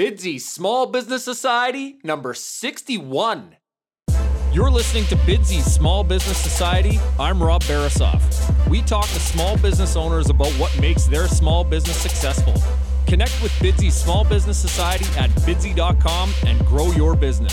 Bidsy Small Business Society number 61. You're listening to Bidsy Small Business Society. I'm Rob Barasoff. We talk to small business owners about what makes their small business successful. Connect with Bidsy Small Business Society at bidsy.com and grow your business.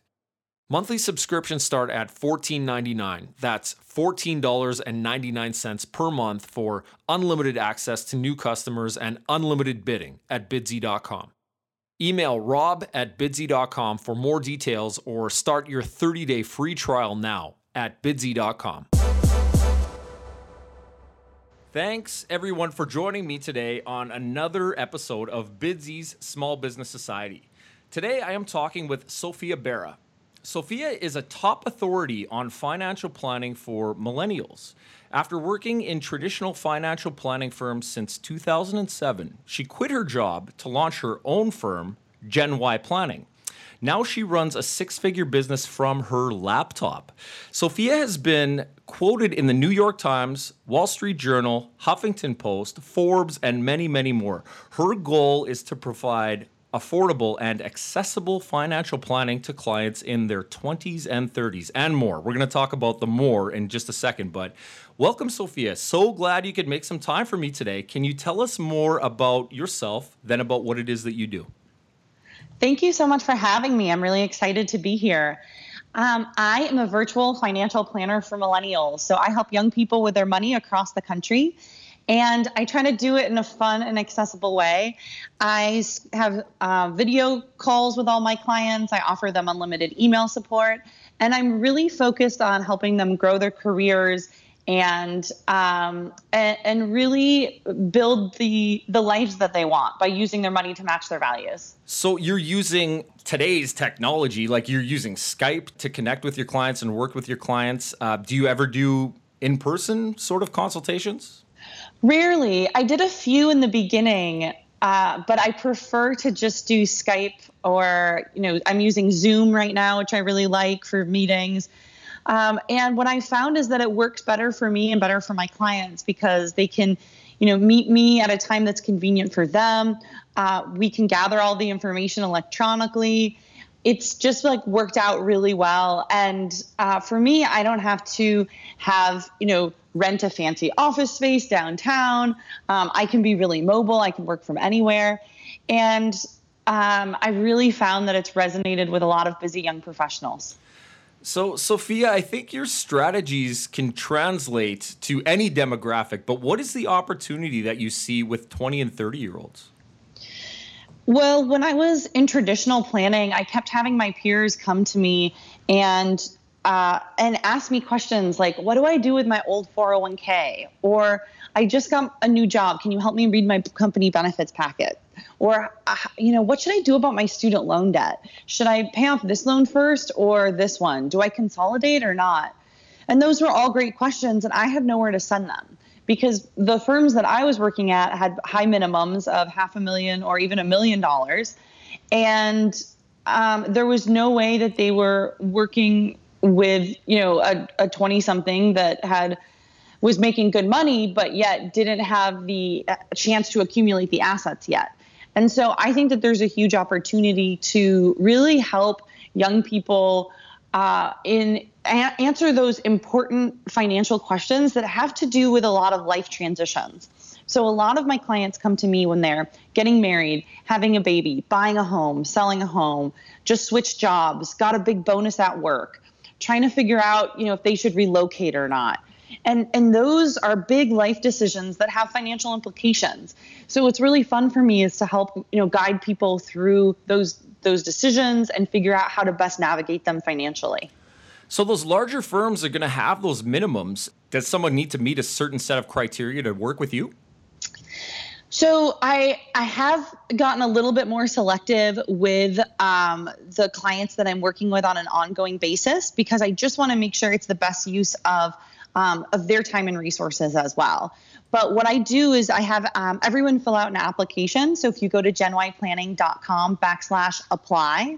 Monthly subscriptions start at $14.99. That's $14.99 per month for unlimited access to new customers and unlimited bidding at bidsy.com. Email rob at bidsy.com for more details or start your 30 day free trial now at bidsy.com. Thanks everyone for joining me today on another episode of Bidsy's Small Business Society. Today I am talking with Sophia Bera. Sophia is a top authority on financial planning for millennials. After working in traditional financial planning firms since 2007, she quit her job to launch her own firm, Gen Y Planning. Now she runs a six figure business from her laptop. Sophia has been quoted in the New York Times, Wall Street Journal, Huffington Post, Forbes, and many, many more. Her goal is to provide affordable and accessible financial planning to clients in their 20s and 30s and more. We're going to talk about the more in just a second, but welcome, Sophia. So glad you could make some time for me today. Can you tell us more about yourself than about what it is that you do? Thank you so much for having me. I'm really excited to be here. Um, I am a virtual financial planner for millennials. So I help young people with their money across the country and I try to do it in a fun and accessible way. I have uh, video calls with all my clients, I offer them unlimited email support, and I'm really focused on helping them grow their careers and um, and, and really build the the lives that they want by using their money to match their values. So you're using today's technology, like you're using Skype to connect with your clients and work with your clients. Uh, do you ever do in person sort of consultations? Rarely. I did a few in the beginning, uh, but I prefer to just do Skype or, you know, I'm using Zoom right now, which I really like for meetings. Um, and what I found is that it works better for me and better for my clients because they can, you know, meet me at a time that's convenient for them. Uh, we can gather all the information electronically. It's just like worked out really well. And uh, for me, I don't have to have, you know, rent a fancy office space downtown. Um, I can be really mobile. I can work from anywhere. And um, I really found that it's resonated with a lot of busy young professionals. So, Sophia, I think your strategies can translate to any demographic, but what is the opportunity that you see with 20 and 30 year olds? Well, when I was in traditional planning, I kept having my peers come to me and uh, and ask me questions like, what do I do with my old 401k? Or I just got a new job. Can you help me read my company benefits packet? Or, uh, you know, what should I do about my student loan debt? Should I pay off this loan first or this one? Do I consolidate or not? And those were all great questions, and I had nowhere to send them because the firms that I was working at had high minimums of half a million or even a million dollars. And um, there was no way that they were working with you know a 20 something that had was making good money but yet didn't have the uh, chance to accumulate the assets yet. And so i think that there's a huge opportunity to really help young people uh, in a- answer those important financial questions that have to do with a lot of life transitions. So a lot of my clients come to me when they're getting married, having a baby, buying a home, selling a home, just switched jobs, got a big bonus at work, trying to figure out, you know, if they should relocate or not. And and those are big life decisions that have financial implications. So what's really fun for me is to help, you know, guide people through those those decisions and figure out how to best navigate them financially. So those larger firms are going to have those minimums. Does someone need to meet a certain set of criteria to work with you? So I I have gotten a little bit more selective with um, the clients that I'm working with on an ongoing basis because I just want to make sure it's the best use of um, of their time and resources as well. But what I do is I have um, everyone fill out an application. So if you go to genyplanning.com backslash apply,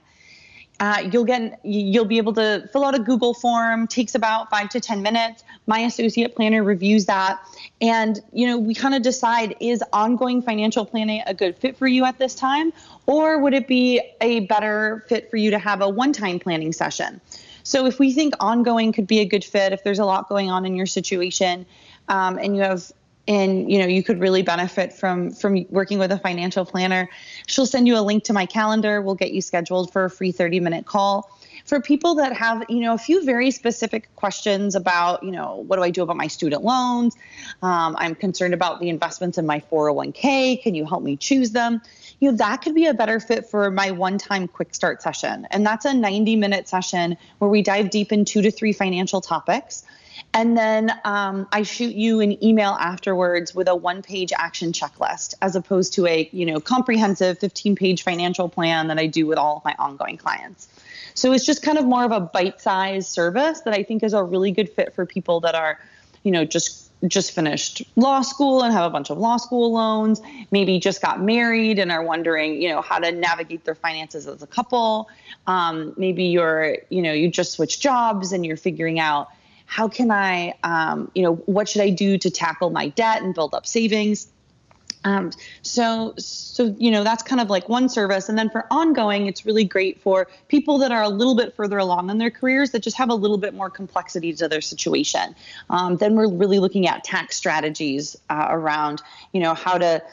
uh, you'll get you'll be able to fill out a Google form. Takes about five to ten minutes. My associate planner reviews that, and you know we kind of decide is ongoing financial planning a good fit for you at this time, or would it be a better fit for you to have a one-time planning session? So if we think ongoing could be a good fit, if there's a lot going on in your situation, um, and you have and you know you could really benefit from from working with a financial planner. She'll send you a link to my calendar. We'll get you scheduled for a free 30 minute call. For people that have you know a few very specific questions about you know what do i do about my student loans? Um, i'm concerned about the investments in my 401k can you help me choose them? You know that could be a better fit for my one time quick start session. And that's a 90 minute session where we dive deep in two to three financial topics and then um, I shoot you an email afterwards with a one-page action checklist, as opposed to a you know comprehensive 15-page financial plan that I do with all of my ongoing clients. So it's just kind of more of a bite-sized service that I think is a really good fit for people that are, you know, just just finished law school and have a bunch of law school loans, maybe just got married and are wondering, you know, how to navigate their finances as a couple. Um, maybe you're, you know, you just switched jobs and you're figuring out how can I, um, you know, what should I do to tackle my debt and build up savings? Um, so, so you know, that's kind of like one service, and then for ongoing, it's really great for people that are a little bit further along in their careers that just have a little bit more complexity to their situation. Um, then we're really looking at tax strategies uh, around, you know, how to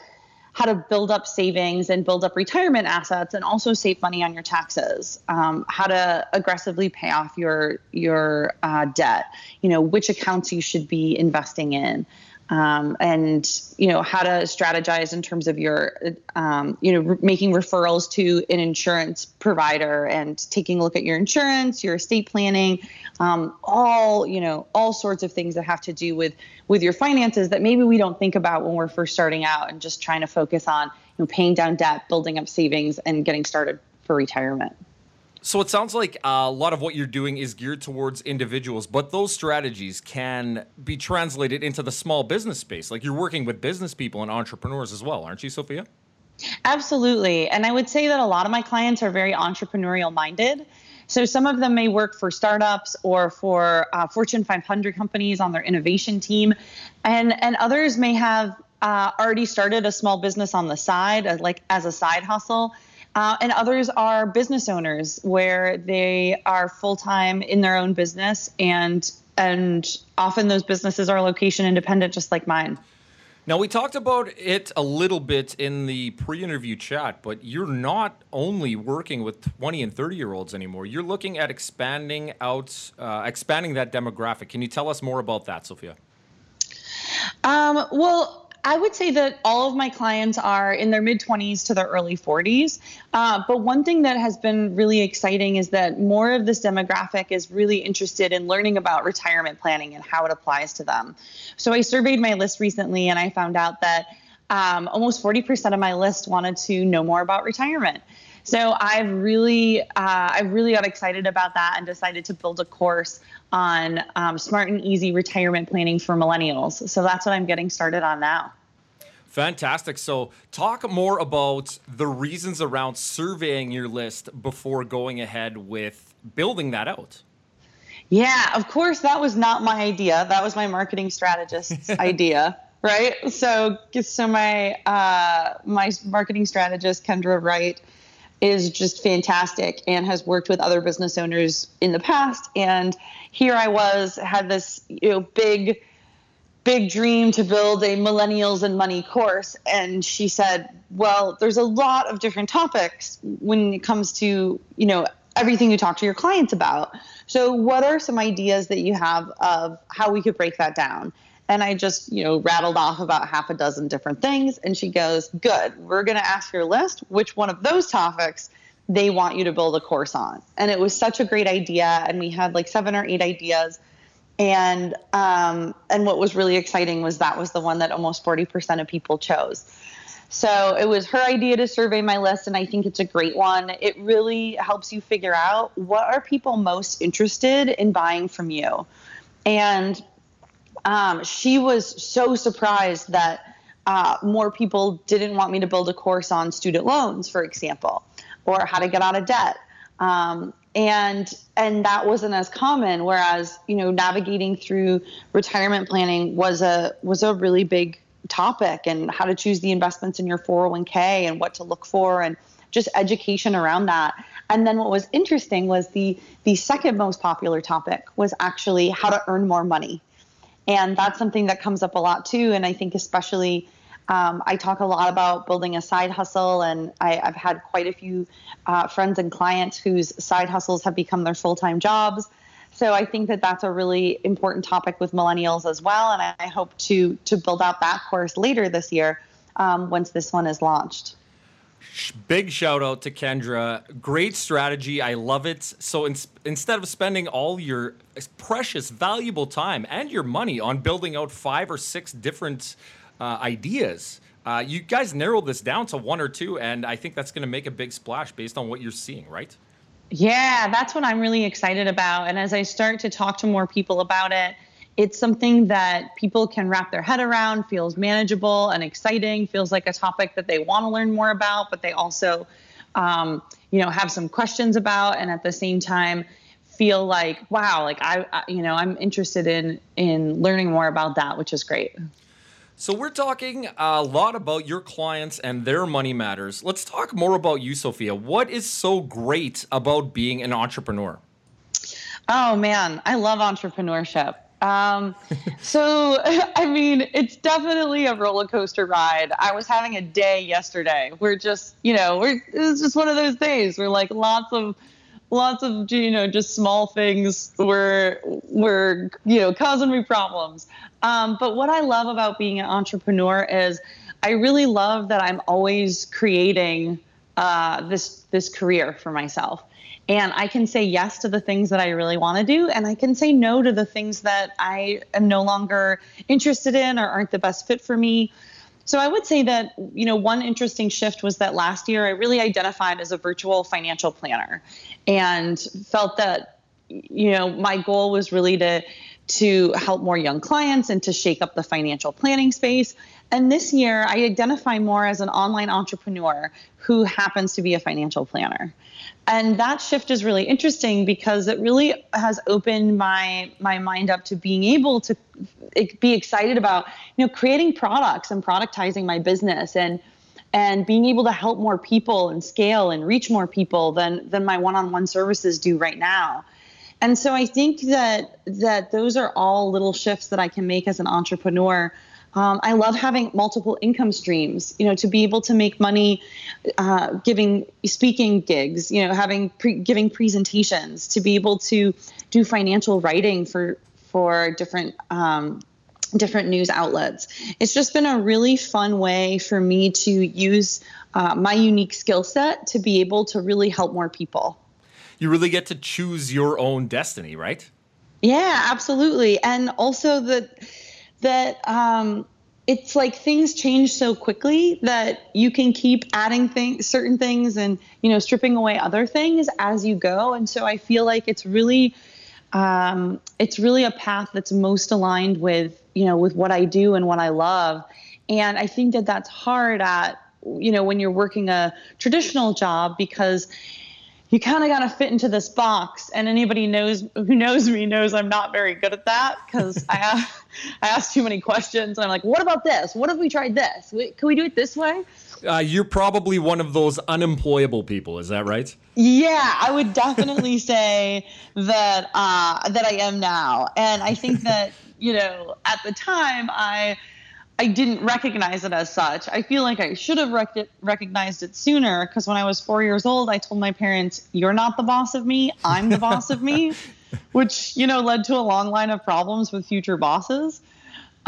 how to build up savings and build up retirement assets and also save money on your taxes um, how to aggressively pay off your your uh, debt you know which accounts you should be investing in um, and you know how to strategize in terms of your um, you know re- making referrals to an insurance provider and taking a look at your insurance your estate planning um, all you know all sorts of things that have to do with with your finances that maybe we don't think about when we're first starting out and just trying to focus on you know paying down debt building up savings and getting started for retirement so it sounds like a lot of what you're doing is geared towards individuals, but those strategies can be translated into the small business space. Like you're working with business people and entrepreneurs as well, aren't you, Sophia? Absolutely. And I would say that a lot of my clients are very entrepreneurial minded. So some of them may work for startups or for uh, Fortune 500 companies on their innovation team, and and others may have uh, already started a small business on the side, uh, like as a side hustle. Uh, and others are business owners where they are full time in their own business and and often those businesses are location independent just like mine. Now we talked about it a little bit in the pre-interview chat, but you're not only working with 20 and 30 year olds anymore. You're looking at expanding out, uh, expanding that demographic. Can you tell us more about that, Sophia? Um, well, I would say that all of my clients are in their mid 20s to their early 40s. Uh, but one thing that has been really exciting is that more of this demographic is really interested in learning about retirement planning and how it applies to them. So I surveyed my list recently and I found out that um, almost 40% of my list wanted to know more about retirement. So I've really, uh, I really got excited about that and decided to build a course on um, smart and easy retirement planning for millennials. So that's what I'm getting started on now. Fantastic. So, talk more about the reasons around surveying your list before going ahead with building that out. Yeah, of course, that was not my idea. That was my marketing strategist's idea, right? So, so my uh, my marketing strategist Kendra Wright is just fantastic and has worked with other business owners in the past. And here I was, had this you know big big dream to build a millennials and money course. And she said well there's a lot of different topics when it comes to you know everything you talk to your clients about. So what are some ideas that you have of how we could break that down and i just you know rattled off about half a dozen different things. And she goes good. We're going to ask your list which one of those topics they want you to build a course on. And it was such a great idea. And we had like seven or eight ideas. And um, and what was really exciting was that was the one that almost 40% of people chose. So it was her idea to survey my list and i think it's a great one. It really helps you figure out what are people most interested in buying from you. And um, she was so surprised that uh, more people didn't want me to build a course on student loans for example or how to get out of debt. Um, and and that wasn't as common whereas you know navigating through retirement planning was a was a really big topic and how to choose the investments in your 401k and what to look for and just education around that. And then what was interesting was the the second most popular topic was actually how to earn more money and that's something that comes up a lot too and i think especially um, I talk a lot about building a side hustle, and I, have had quite a few uh, friends and clients whose side hustles have become their full time jobs. So I think that that's a really important topic with millennials as well, and I, I hope to to build out that course later this year um, once this one is launched. Big shout out to Kendra. Great strategy. I love it. So in, instead of spending all your precious, valuable time and your money on building out five or six different uh, ideas. Uh, you guys narrowed this down to one or two, and I think that's going to make a big splash based on what you're seeing, right? Yeah, that's what I'm really excited about. And as I start to talk to more people about it, it's something that people can wrap their head around, feels manageable and exciting, feels like a topic that they want to learn more about, but they also, um, you know, have some questions about, and at the same time, feel like, wow, like I, I, you know, I'm interested in in learning more about that, which is great. So we're talking a lot about your clients and their money matters. Let's talk more about you, Sophia. What is so great about being an entrepreneur? Oh man, I love entrepreneurship. Um, so, I mean, it's definitely a roller coaster ride. I was having a day yesterday. We're just, you know, we're it's just one of those days where like lots of lots of you know just small things were were you know causing me problems um, but what i love about being an entrepreneur is i really love that i'm always creating uh, this this career for myself and i can say yes to the things that i really want to do and i can say no to the things that i am no longer interested in or aren't the best fit for me so I would say that, you know, one interesting shift was that last year I really identified as a virtual financial planner and felt that, you know, my goal was really to to help more young clients and to shake up the financial planning space. And this year, I identify more as an online entrepreneur who happens to be a financial planner. And that shift is really interesting because it really has opened my my mind up to being able to be excited about, you know, creating products and productizing my business and and being able to help more people and scale and reach more people than than my one-on-one services do right now. And so I think that that those are all little shifts that I can make as an entrepreneur. Um, I love having multiple income streams. You know, to be able to make money, uh, giving speaking gigs. You know, having pre- giving presentations. To be able to do financial writing for for different um, different news outlets. It's just been a really fun way for me to use uh, my unique skill set to be able to really help more people you really get to choose your own destiny, right? Yeah, absolutely. And also that that um, it's like things change so quickly that you can keep adding things certain things and you know stripping away other things as you go. And so i feel like it's really um, it's really a path that's most aligned with you know with what i do and what i love. And i think that that's hard at you know when you're working a traditional job because you kind of got to fit into this box and anybody knows who knows me knows i'm not very good at that because I, ask, I ask too many questions and i'm like what about this what if we tried this can we do it this way Uh, you're probably one of those unemployable people. Is that right? Yeah, I would definitely say that uh, that I am now, and I think that you know at the time I I didn't recognize it as such. I feel like I should have rec- recognized it sooner because when I was four years old, I told my parents, "You're not the boss of me. I'm the boss of me," which you know led to a long line of problems with future bosses.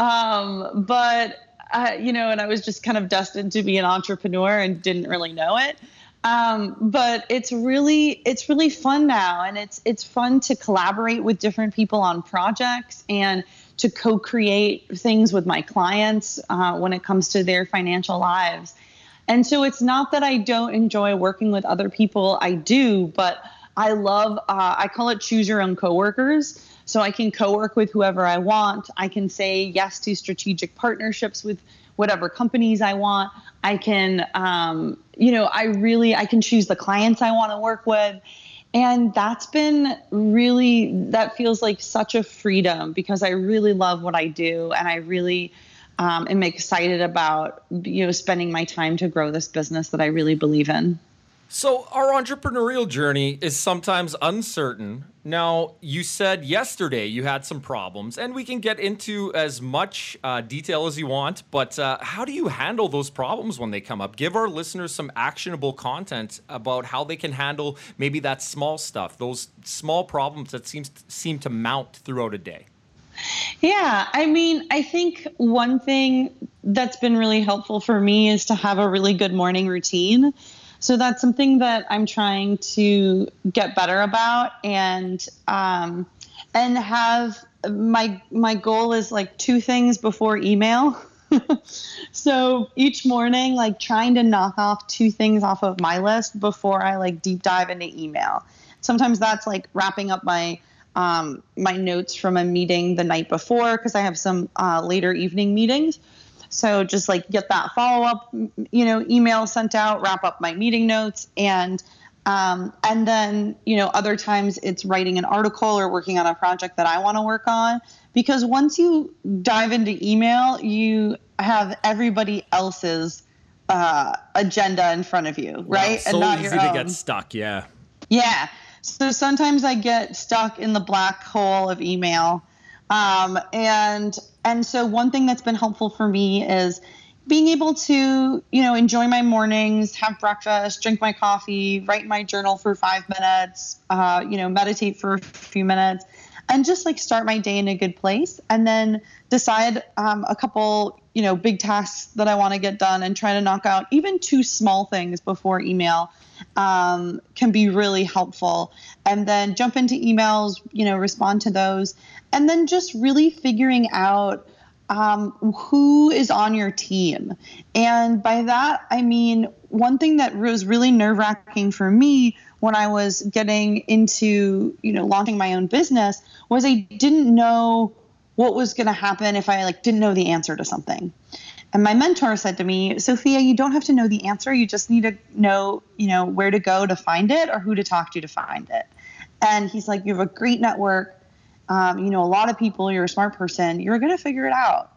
Um, but uh, you know, and I was just kind of destined to be an entrepreneur and didn't really know it. Um, but it's really it's really fun now, and it's it's fun to collaborate with different people on projects and to co-create things with my clients uh, when it comes to their financial lives. And so it's not that I don't enjoy working with other people. I do, but I love. Uh, I call it choose your own coworkers. So I can co-work with whoever I want. I can say yes to strategic partnerships with whatever companies I want. I can, um, you know, I really I can choose the clients I want to work with, and that's been really that feels like such a freedom because I really love what I do, and I really um, am excited about you know spending my time to grow this business that I really believe in. So, our entrepreneurial journey is sometimes uncertain. Now, you said yesterday you had some problems, and we can get into as much uh, detail as you want, but uh, how do you handle those problems when they come up? Give our listeners some actionable content about how they can handle maybe that small stuff, those small problems that seems seem to mount throughout a day. Yeah, I mean, I think one thing that's been really helpful for me is to have a really good morning routine so that's something that I'm trying to get better about and um, and have my my goal is like two things before email. so each morning, like trying to knock off two things off of my list before I like deep dive into email. Sometimes that's like wrapping up my um, my notes from a meeting the night before because I have some uh, later evening meetings. So just like get that follow up, you know, email sent out, wrap up my meeting notes, and um, and then you know other times it's writing an article or working on a project that I want to work on. Because once you dive into email, you have everybody else's uh, agenda in front of you, right? Wow, so and not easy to get stuck. Yeah. Yeah. So sometimes I get stuck in the black hole of email. Um, and and so one thing that's been helpful for me is being able to, you know, enjoy my mornings, have breakfast, drink my coffee, write my journal for five minutes, uh, you know, meditate for a few minutes, and just like start my day in a good place, and then decide um, a couple, you know, big tasks that I want to get done, and try to knock out even two small things before email um, can be really helpful. And then jump into emails, you know, respond to those, and then just really figuring out um, who is on your team. And by that, I mean, one thing that was really nerve wracking for me when I was getting into, you know, launching my own business was I didn't know what was going to happen if I like didn't know the answer to something. And my mentor said to me, Sophia, you don't have to know the answer. You just need to know, you know, where to go to find it or who to talk to to find it. And he's like, you have a great network um, you know, a lot of people, you're a smart person, you're going to figure it out.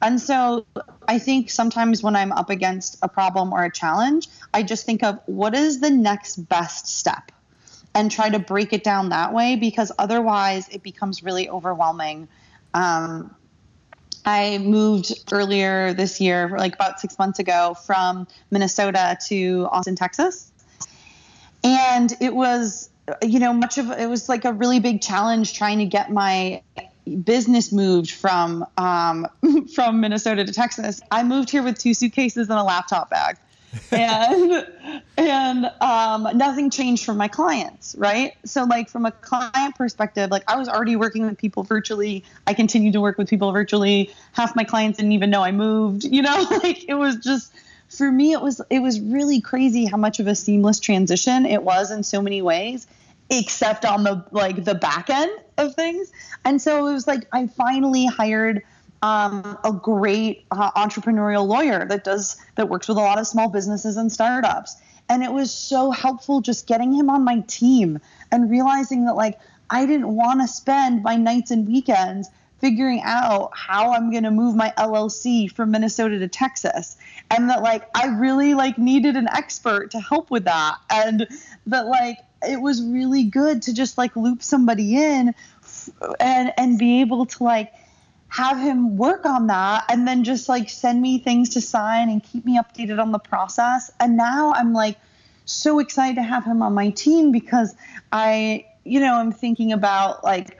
And so I think sometimes when I'm up against a problem or a challenge, I just think of what is the next best step and try to break it down that way because otherwise it becomes really overwhelming. Um, I moved earlier this year, like about six months ago, from Minnesota to Austin, Texas. And it was you know, much of it was like a really big challenge trying to get my business moved from um, from Minnesota to Texas. I moved here with two suitcases and a laptop bag, and and um, nothing changed for my clients, right? So like from a client perspective, like I was already working with people virtually. I continued to work with people virtually. Half my clients didn't even know I moved. You know, like it was just for me it was it was really crazy how much of a seamless transition it was in so many ways except on the like the back end of things and so it was like i finally hired um, a great uh, entrepreneurial lawyer that does that works with a lot of small businesses and startups. And it was so helpful just getting him on my team and realizing that like i didn't want to spend my nights and weekends figuring out how I'm going to move my LLC from Minnesota to Texas. And that like I really like needed an expert to help with that. And that like it was really good to just like loop somebody in and and be able to like have him work on that and then just like send me things to sign and keep me updated on the process and now I'm like so excited to have him on my team because I you know I'm thinking about like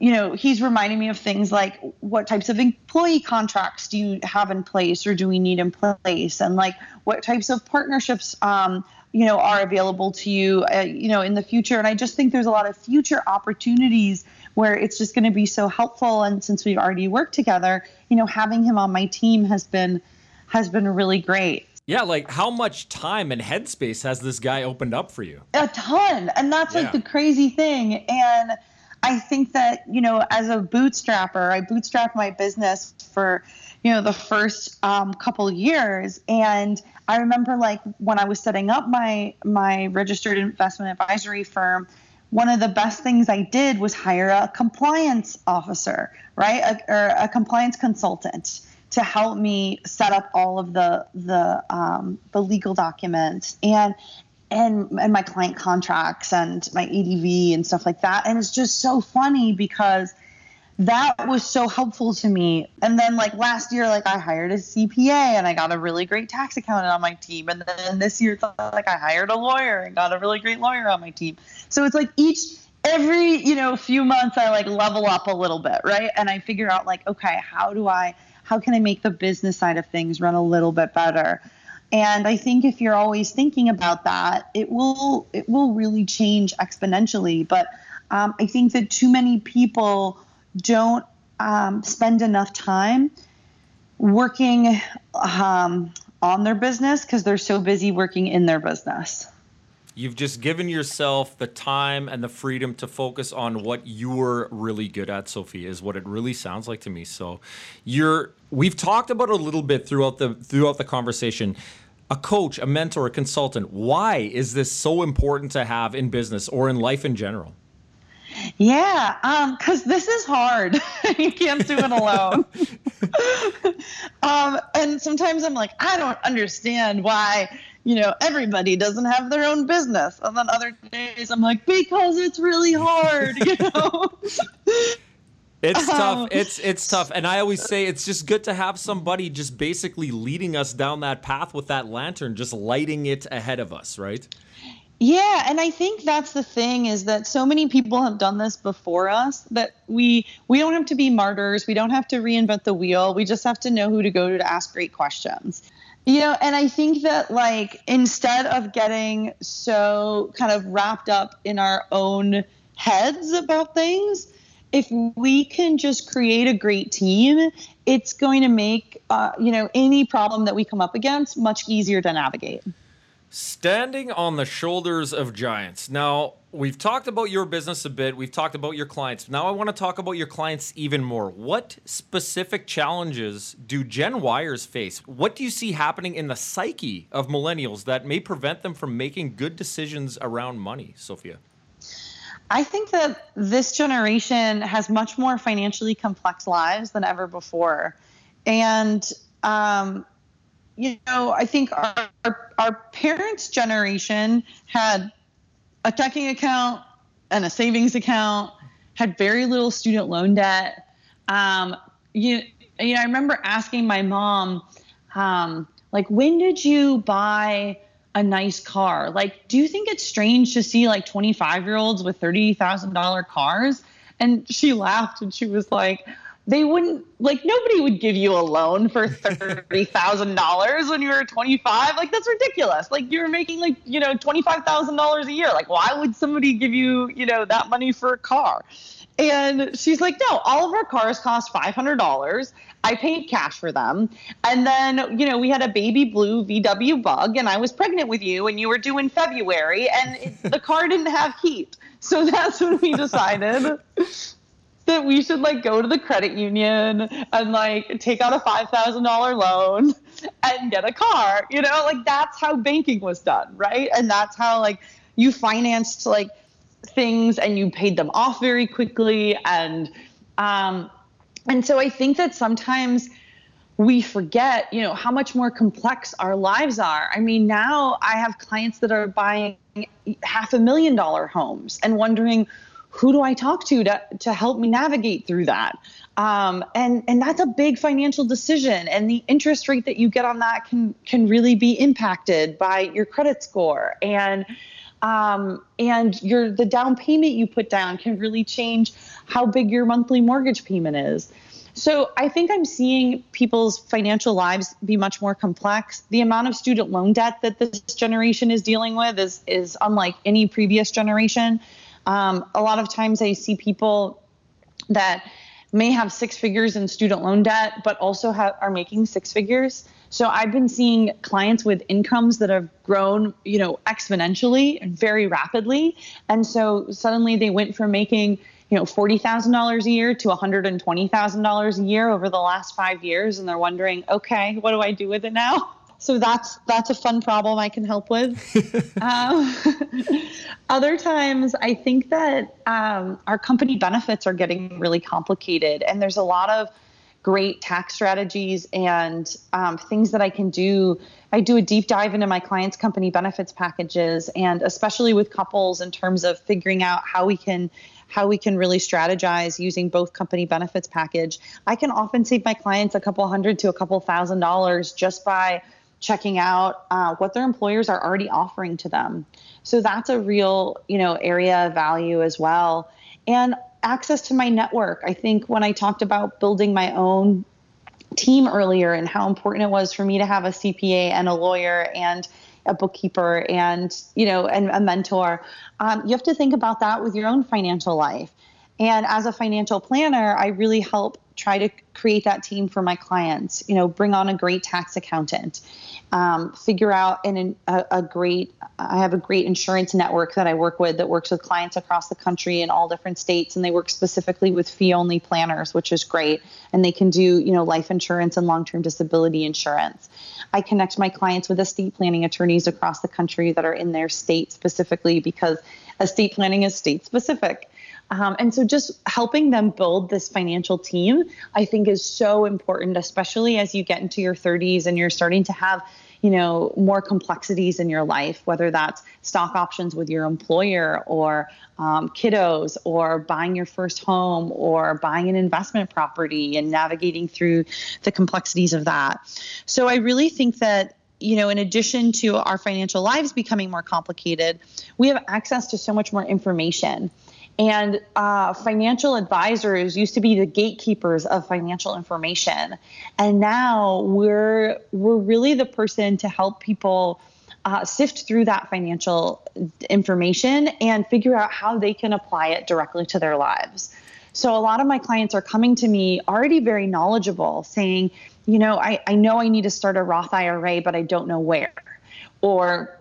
you know, he's reminding me of things like what types of employee contracts do you have in place or do we need in place? And like what types of partnerships, um, you know, are available to you, uh, you know, in the future. And I just think there's a lot of future opportunities where it's just going to be so helpful. And since we've already worked together, you know, having him on my team has been has been really great. Yeah, like how much time and headspace has this guy opened up for you? A ton. And that's yeah. like the crazy thing. And I think that, you know, as a bootstrapper, I bootstrapped my business for, you know, the first um, couple years. And I remember like when I was setting up my my registered investment advisory firm, one of the best things I did was hire a compliance officer, right? A, or a compliance consultant to help me set up all of the the um, the legal documents and and and my client contracts and my ADV and stuff like that. And it's just so funny because that was so helpful to me. And then like last year, like I hired a CPA and I got a really great tax accountant on my team. And then this year, like I hired a lawyer and got a really great lawyer on my team. So it's like each every you know few months I like level up a little bit, right? And I figure out like okay, how do I how can I make the business side of things run a little bit better? And I think if you're always thinking about that, it will it will really change exponentially. But um, I think that too many people don't um, spend enough time working um, on their business because they're so busy working in their business. You've just given yourself the time and the freedom to focus on what you're really good at, Sophie, is what it really sounds like to me. So you're we've talked about a little bit throughout the throughout the conversation. A coach, a mentor, a consultant. Why is this so important to have in business or in life in general? Yeah, because um, this is hard. you can't do it alone. um, and sometimes I'm like, I don't understand why you know, everybody doesn't have their own business. And then other days I'm like, because it's really hard, you know. It's tough. Um, it's it's tough. And I always say it's just good to have somebody just basically leading us down that path with that lantern, just lighting it ahead of us, right? Yeah, and I think that's the thing is that so many people have done this before us that we we don't have to be martyrs. We don't have to reinvent the wheel. We just have to know who to go to to ask great questions. You know, and I think that like instead of getting so kind of wrapped up in our own heads about things, if we can just create a great team, it's going to make uh, you know any problem that we come up against much easier to navigate. Standing on the shoulders of giants. Now, we've talked about your business a bit. We've talked about your clients. Now, I want to talk about your clients even more. What specific challenges do Gen Yers face? What do you see happening in the psyche of millennials that may prevent them from making good decisions around money, Sophia? I think that this generation has much more financially complex lives than ever before. And um, you know, I think our, our, parents' generation had a checking account and a savings account, had very little student loan debt. Um, you, you know, I remember asking my mom, um, like, when did you buy a nice car? Like, do you think it's strange to see like 25 year olds with $30,000 cars? And she laughed and she was like, they wouldn't like nobody would give you a loan for thirty thousand dollars when you were twenty five. Like that's ridiculous. Like you're making like you know twenty five thousand dollars a year. Like why would somebody give you you know that money for a car? And she's like, no, all of our cars cost five hundred dollars. I paid cash for them, and then you know we had a baby blue VW Bug, and I was pregnant with you, and you were due in February, and it, the car didn't have heat. So that's when we decided that we should like go to the credit union and like take out a $5,000 loan and get a car. You know, like that's how banking was done, right? And that's how like you financed like things and you paid them off very quickly and um and so I think that sometimes we forget, you know, how much more complex our lives are. I mean, now I have clients that are buying half a million dollar homes and wondering who do I talk to to, to help me navigate through that? Um, and and that's a big financial decision, and the interest rate that you get on that can can really be impacted by your credit score and um, and your the down payment you put down can really change how big your monthly mortgage payment is. So I think I'm seeing people's financial lives be much more complex. The amount of student loan debt that this generation is dealing with is is unlike any previous generation. Um, a lot of times I see people that may have six figures in student loan debt, but also have, are making six figures. So I've been seeing clients with incomes that have grown, you know, exponentially and very rapidly. And so suddenly they went from making, you know, $40,000 a year to $120,000 a year over the last five years. And they're wondering, okay, what do I do with it now? So that's that's a fun problem I can help with. um, other times, I think that um, our company benefits are getting really complicated, and there's a lot of great tax strategies and um, things that I can do. I do a deep dive into my clients' company benefits packages, and especially with couples in terms of figuring out how we can how we can really strategize using both company benefits package. I can often save my clients a couple hundred to a couple thousand dollars just by checking out uh, what their employers are already offering to them. So that's a real, you know, area of value as well. And access to my network. I think when I talked about building my own team earlier and how important it was for me to have a CPA and a lawyer and a bookkeeper and you know and a mentor um, you have to think about that with your own financial life and as a financial planner i really help try to create that team for my clients you know bring on a great tax accountant um, figure out an, a, a, great i have a great insurance network that i work with that works with clients across the country in all different states and they work specifically with fee only planners which is great and they can do you know life insurance and long-term disability insurance. I connect my clients with estate planning attorneys across the country that are in their state specifically because estate planning is state specific um, and so just helping them build this financial team, I think is so important, especially as you get into your 30s and you're starting to have you know more complexities in your life whether that's stock options with your employer or um, kiddos or buying your first home or buying an investment property and navigating through the complexities of that so i really think that you know, in addition to our financial lives becoming more complicated, we have access to so much more information. And uh, financial advisors used to be the gatekeepers of financial information, and now we're we're really the person to help people uh, sift through that financial information and figure out how they can apply it directly to their lives. So a lot of my clients are coming to me already very knowledgeable, saying, you know, I, I know I need to start a Roth IRA, but I don't know where. Or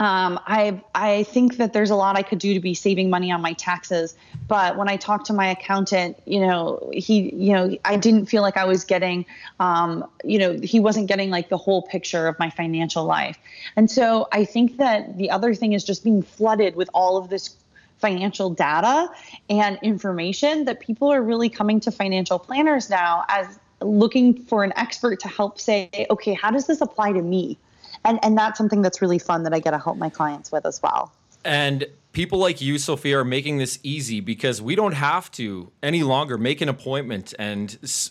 um, I I think that there's a lot I could do to be saving money on my taxes, but when I talked to my accountant, you know, he, you know, I didn't feel like I was getting, um, you know, he wasn't getting like the whole picture of my financial life, and so I think that the other thing is just being flooded with all of this financial data and information that people are really coming to financial planners now as looking for an expert to help say, okay, how does this apply to me? And and that's something that's really fun that I get to help my clients with as well. And people like you, Sophia, are making this easy because we don't have to any longer make an appointment and s-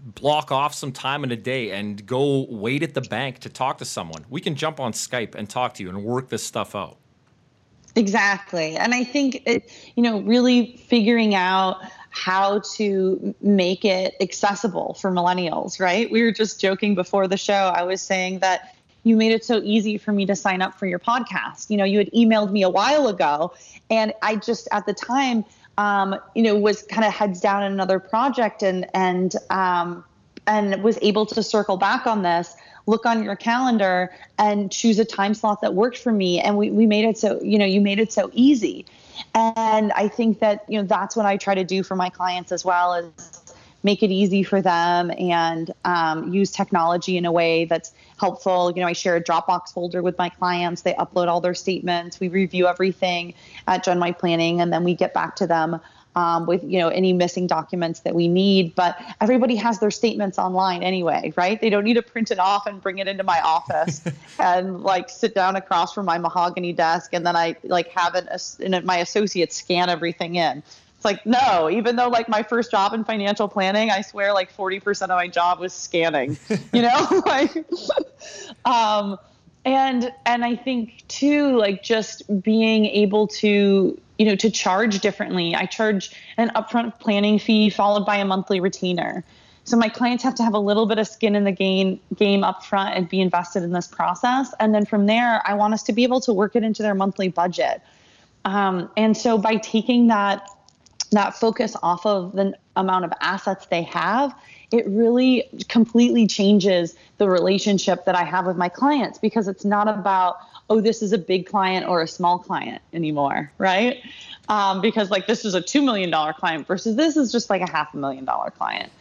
block off some time in a day and go wait at the bank to talk to someone. We can jump on Skype and talk to you and work this stuff out. Exactly. And I think, it, you know, really figuring out how to make it accessible for millennials, right? We were just joking before the show. I was saying that you made it so easy for me to sign up for your podcast. You know, you had emailed me a while ago, and I just at the time, um, you know, was kind of heads down in another project, and and um, and was able to circle back on this look on your calendar and choose a time slot that worked for me and we, we made it so you know you made it so easy and i think that you know that's what i try to do for my clients as well is make it easy for them and um, use technology in a way that's helpful. You know, I share a Dropbox folder with my clients. They upload all their statements. We review everything at Gen Y Planning, and then we get back to them um, with you know any missing documents that we need but everybody has their statements online anyway right they don't need to print it off and bring it into my office and like sit down across from my mahogany desk and then i like have it my associates scan everything in like no even though like my first job in financial planning i swear like 40% of my job was scanning you know like um and and i think too like just being able to you know, to charge differently. I charge an upfront planning fee followed by a monthly retainer. So my clients have to have a little bit of skin in the game game up front and be invested in this process. And then from there, I want us to be able to work it into their monthly budget. Um, and so by taking that that focus off of the amount of assets they have, it really completely changes the relationship that I have with my clients because it's not about, oh, this is a big client or a small client anymore, right? Um, because like this is a $2 million client versus this is just like a half a million dollar client.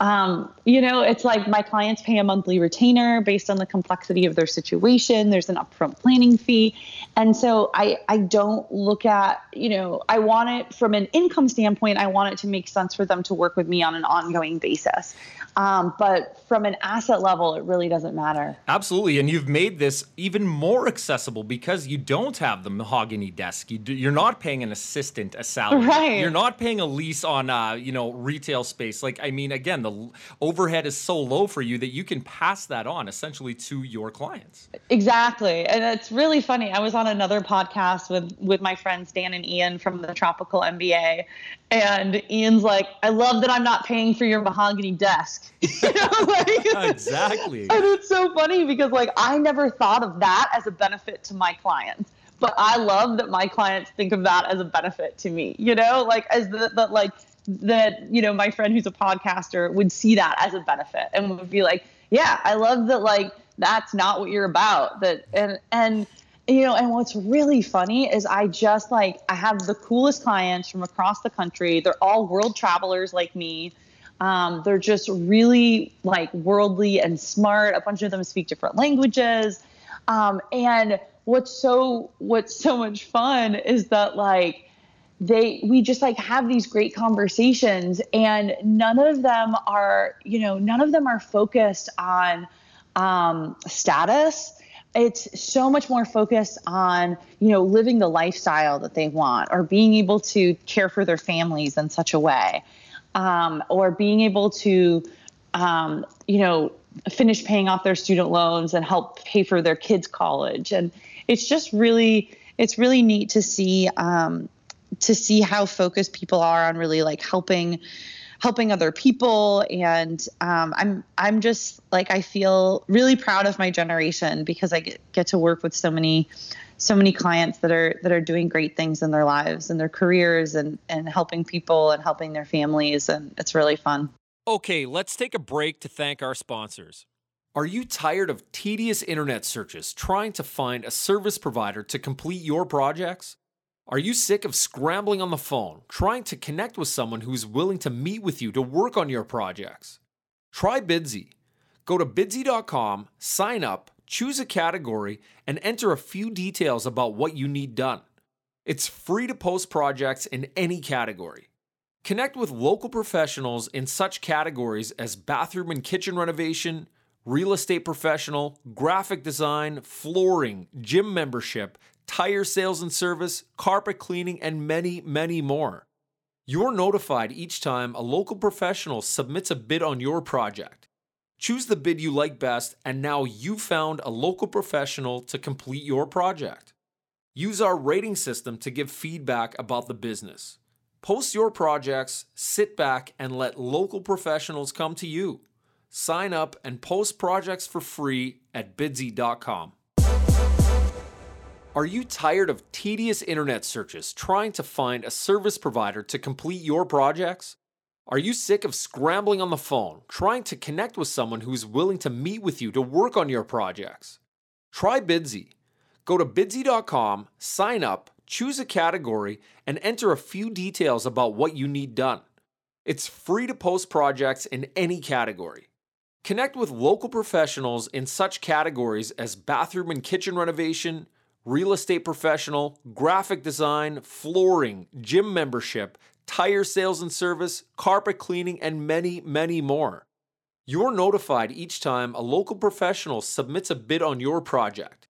Um, you know, it's like my clients pay a monthly retainer based on the complexity of their situation. There's an upfront planning fee. And so I, I don't look at, you know, I want it from an income standpoint, I want it to make sense for them to work with me on an ongoing basis. Um, but from an asset level, it really doesn't matter. Absolutely, and you've made this even more accessible because you don't have the mahogany desk. You you're not paying an assistant a salary. Right. You're not paying a lease on, uh, you know, retail space. Like, I mean, again, the overhead is so low for you that you can pass that on essentially to your clients. Exactly, and it's really funny. I was on another podcast with with my friends Dan and Ian from the Tropical MBA, and Ian's like, I love that I'm not paying for your mahogany desk. you know, like, exactly. And it's so funny because like I never thought of that as a benefit to my clients. But I love that my clients think of that as a benefit to me, you know, like as the, the like that, you know, my friend who's a podcaster would see that as a benefit and would be like, yeah, I love that like that's not what you're about. That and and you know, and what's really funny is I just like I have the coolest clients from across the country. They're all world travelers like me. Um, they're just really like worldly and smart. A bunch of them speak different languages. Um, and what's so what's so much fun is that like they we just like have these great conversations and none of them are you know none of them are focused on um, status. It's so much more focused on you know living the lifestyle that they want or being able to care for their families in such a way um, or being able to um, you know finish paying off their student loans and help pay for their kids college. And it's just really it's really neat to see um, to see how focused people are on really like helping helping other people. And um, i'm i'm just like i feel really proud of my generation because i get, get to work with so many so many clients that are that are doing great things in their lives and their careers and and helping people and helping their families. And it's really fun. Okay let's take a break to thank our sponsors. Are you tired of tedious internet searches trying to find a service provider to complete your projects are you sick of scrambling on the phone, trying to connect with someone who's willing to meet with you to work on your projects? Try Bidsy. Go to bidsy.com, sign up, choose a category, and enter a few details about what you need done. It's free to post projects in any category. Connect with local professionals in such categories as bathroom and kitchen renovation, real estate professional, graphic design, flooring, gym membership, tire sales and service, carpet cleaning, and many, many more. You're notified each time a local professional submits a bid on your project. Choose the bid you like best, and now you've found a local professional to complete your project. Use our rating system to give feedback about the business. Post your projects, sit back, and let local professionals come to you. Sign up and post projects for free at bidsy.com. Are you tired of tedious internet searches trying to find a service provider to complete your projects? Are you sick of scrambling on the phone trying to connect with someone who's willing to meet with you to work on your projects? Try Bidsy. Go to bidsy.com, sign up, choose a category, and enter a few details about what you need done. It's free to post projects in any category. Connect with local professionals in such categories as bathroom and kitchen renovation real estate professional, graphic design, flooring, gym membership, tire sales and service, carpet cleaning, and many, many more. You're notified each time a local professional submits a bid on your project.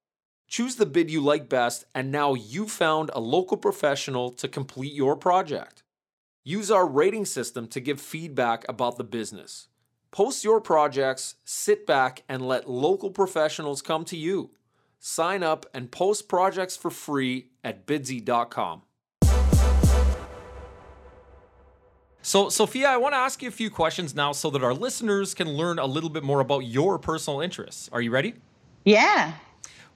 Choose the bid you like best, and now you've found a local professional to complete your project. Use our rating system to give feedback about the business. Post your projects, sit back, and let local professionals come to you. Sign up and post projects for free at bidsy.com. So, Sophia, I want to ask you a few questions now so that our listeners can learn a little bit more about your personal interests. Are you ready? Yeah.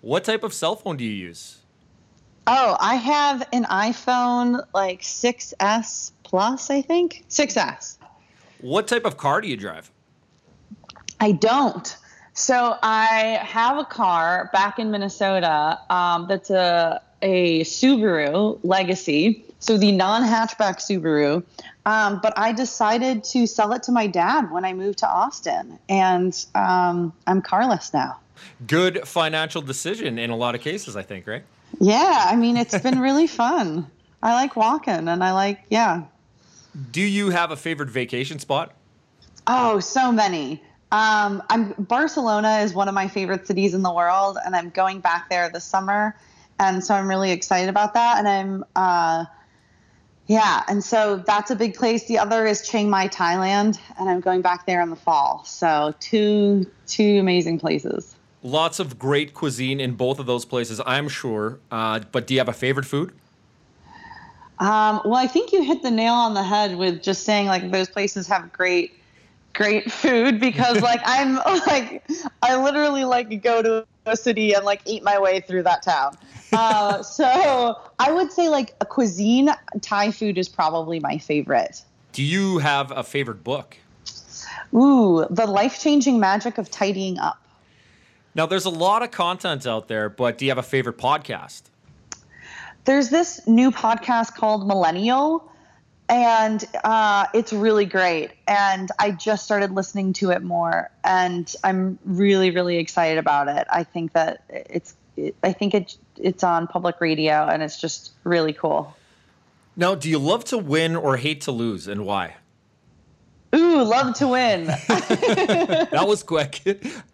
What type of cell phone do you use? Oh, I have an iPhone like 6S Plus, I think. 6S. What type of car do you drive? I don't. So I have a car back in Minnesota um, that's a a Subaru Legacy, so the non-hatchback Subaru. Um, but I decided to sell it to my dad when I moved to Austin, and um, I'm carless now. Good financial decision in a lot of cases, I think, right? Yeah, I mean it's been really fun. I like walking, and I like yeah. Do you have a favorite vacation spot? Oh, so many. Um, I'm Barcelona is one of my favorite cities in the world, and I'm going back there this summer, and so I'm really excited about that. And I'm, uh, yeah, and so that's a big place. The other is Chiang Mai, Thailand, and I'm going back there in the fall. So two two amazing places. Lots of great cuisine in both of those places, I'm sure. Uh, but do you have a favorite food? Um, well, I think you hit the nail on the head with just saying like those places have great great food because like I'm like I literally like go to a city and like eat my way through that town. Uh, so I would say like a cuisine Thai food is probably my favorite. Do you have a favorite book? Ooh, the life changing magic of tidying up. Now there's a lot of content out there, but do you have a favorite podcast? There's this new podcast called Millennial and uh, it's really great. And I just started listening to it more, and I'm really, really excited about it. I think that it's, I think it, it's on public radio, and it's just really cool. Now, do you love to win or hate to lose, and why? Ooh, love to win. that was quick.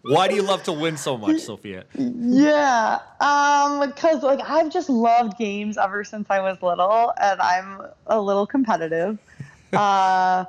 Why do you love to win so much, Sophia? Yeah, um, because like I've just loved games ever since I was little, and I'm a little competitive. uh,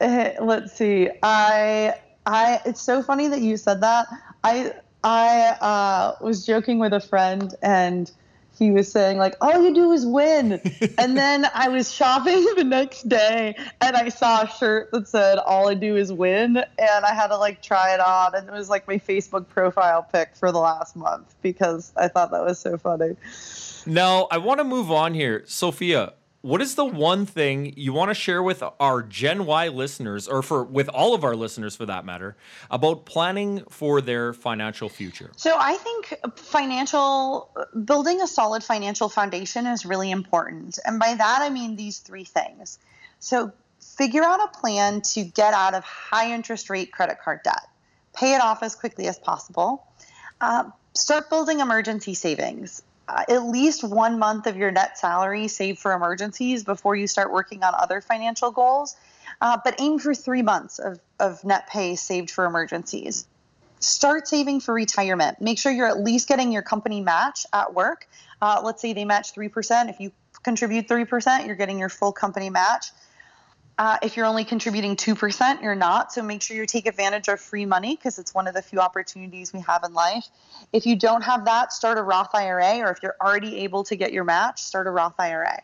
eh, let's see. I I. It's so funny that you said that. I I uh, was joking with a friend and he was saying like all you do is win. And then i was shopping the next day and i saw a shirt that said all i do is win and i had to like try it on and it was like my facebook profile pic for the last month because i thought that was so funny. Now i want to move on here. Sophia what is the one thing you want to share with our Gen Y listeners, or for with all of our listeners for that matter, about planning for their financial future? So I think financial building a solid financial foundation is really important, and by that I mean these three things. So figure out a plan to get out of high interest rate credit card debt, pay it off as quickly as possible. Uh, start building emergency savings at least one month of your net salary saved for emergencies before you start working on other financial goals. Uh, but aim for three months of, of net pay saved for emergencies. Start saving for retirement. Make sure you're at least getting your company match at work. Uh, let's say they match 3%. If you contribute 3%, you're getting your full company match. Uh, if you're only contributing 2%, you're not. So make sure you take advantage of free money because it's one of the few opportunities we have in life. If you don't have that, start a Roth IRA, or if you're already able to get your match, start a Roth IRA.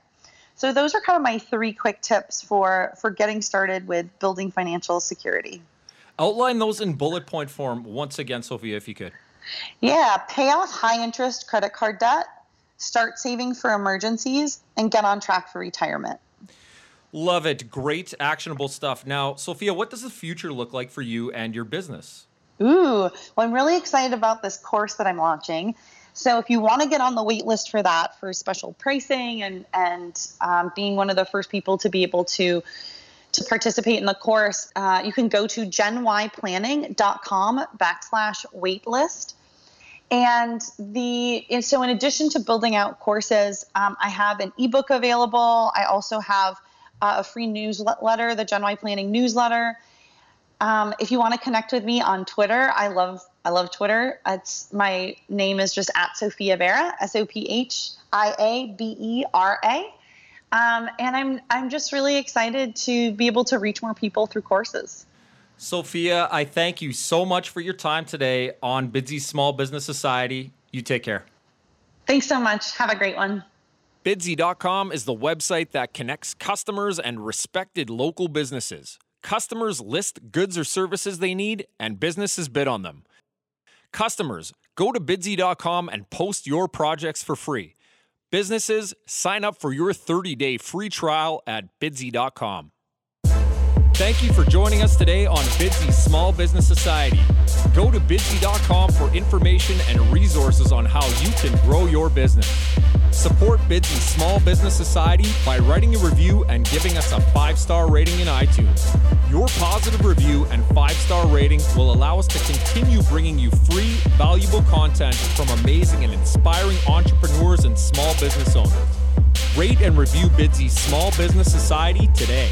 So those are kind of my three quick tips for for getting started with building financial security. Outline those in bullet point form once again, Sophia, if you could. Yeah, pay off high interest credit card debt, start saving for emergencies, and get on track for retirement. Love it. Great actionable stuff. Now, Sophia, what does the future look like for you and your business? Ooh, well, I'm really excited about this course that I'm launching. So if you want to get on the wait list for that, for special pricing and and um, being one of the first people to be able to to participate in the course, uh, you can go to genyplanning.com backslash waitlist. And the and so in addition to building out courses, um, I have an ebook available. I also have uh, a free newsletter, the Gen Y Planning newsletter. Um, if you want to connect with me on Twitter, I love I love Twitter. It's my name is just at Sophia Bera, S O P H I A B E R A. Um, and I'm I'm just really excited to be able to reach more people through courses. Sophia, I thank you so much for your time today on Bidsy Small Business Society. You take care. Thanks so much. Have a great one. Bidsy.com is the website that connects customers and respected local businesses. Customers list goods or services they need, and businesses bid on them. Customers, go to bidsy.com and post your projects for free. Businesses, sign up for your 30 day free trial at bidsy.com. Thank you for joining us today on Bidsy Small Business Society. Go to bidsy.com for information and resources on how you can grow your business. Support Bidsy Small Business Society by writing a review and giving us a five star rating in iTunes. Your positive review and five star rating will allow us to continue bringing you free, valuable content from amazing and inspiring entrepreneurs and small business owners. Rate and review Bidsy Small Business Society today.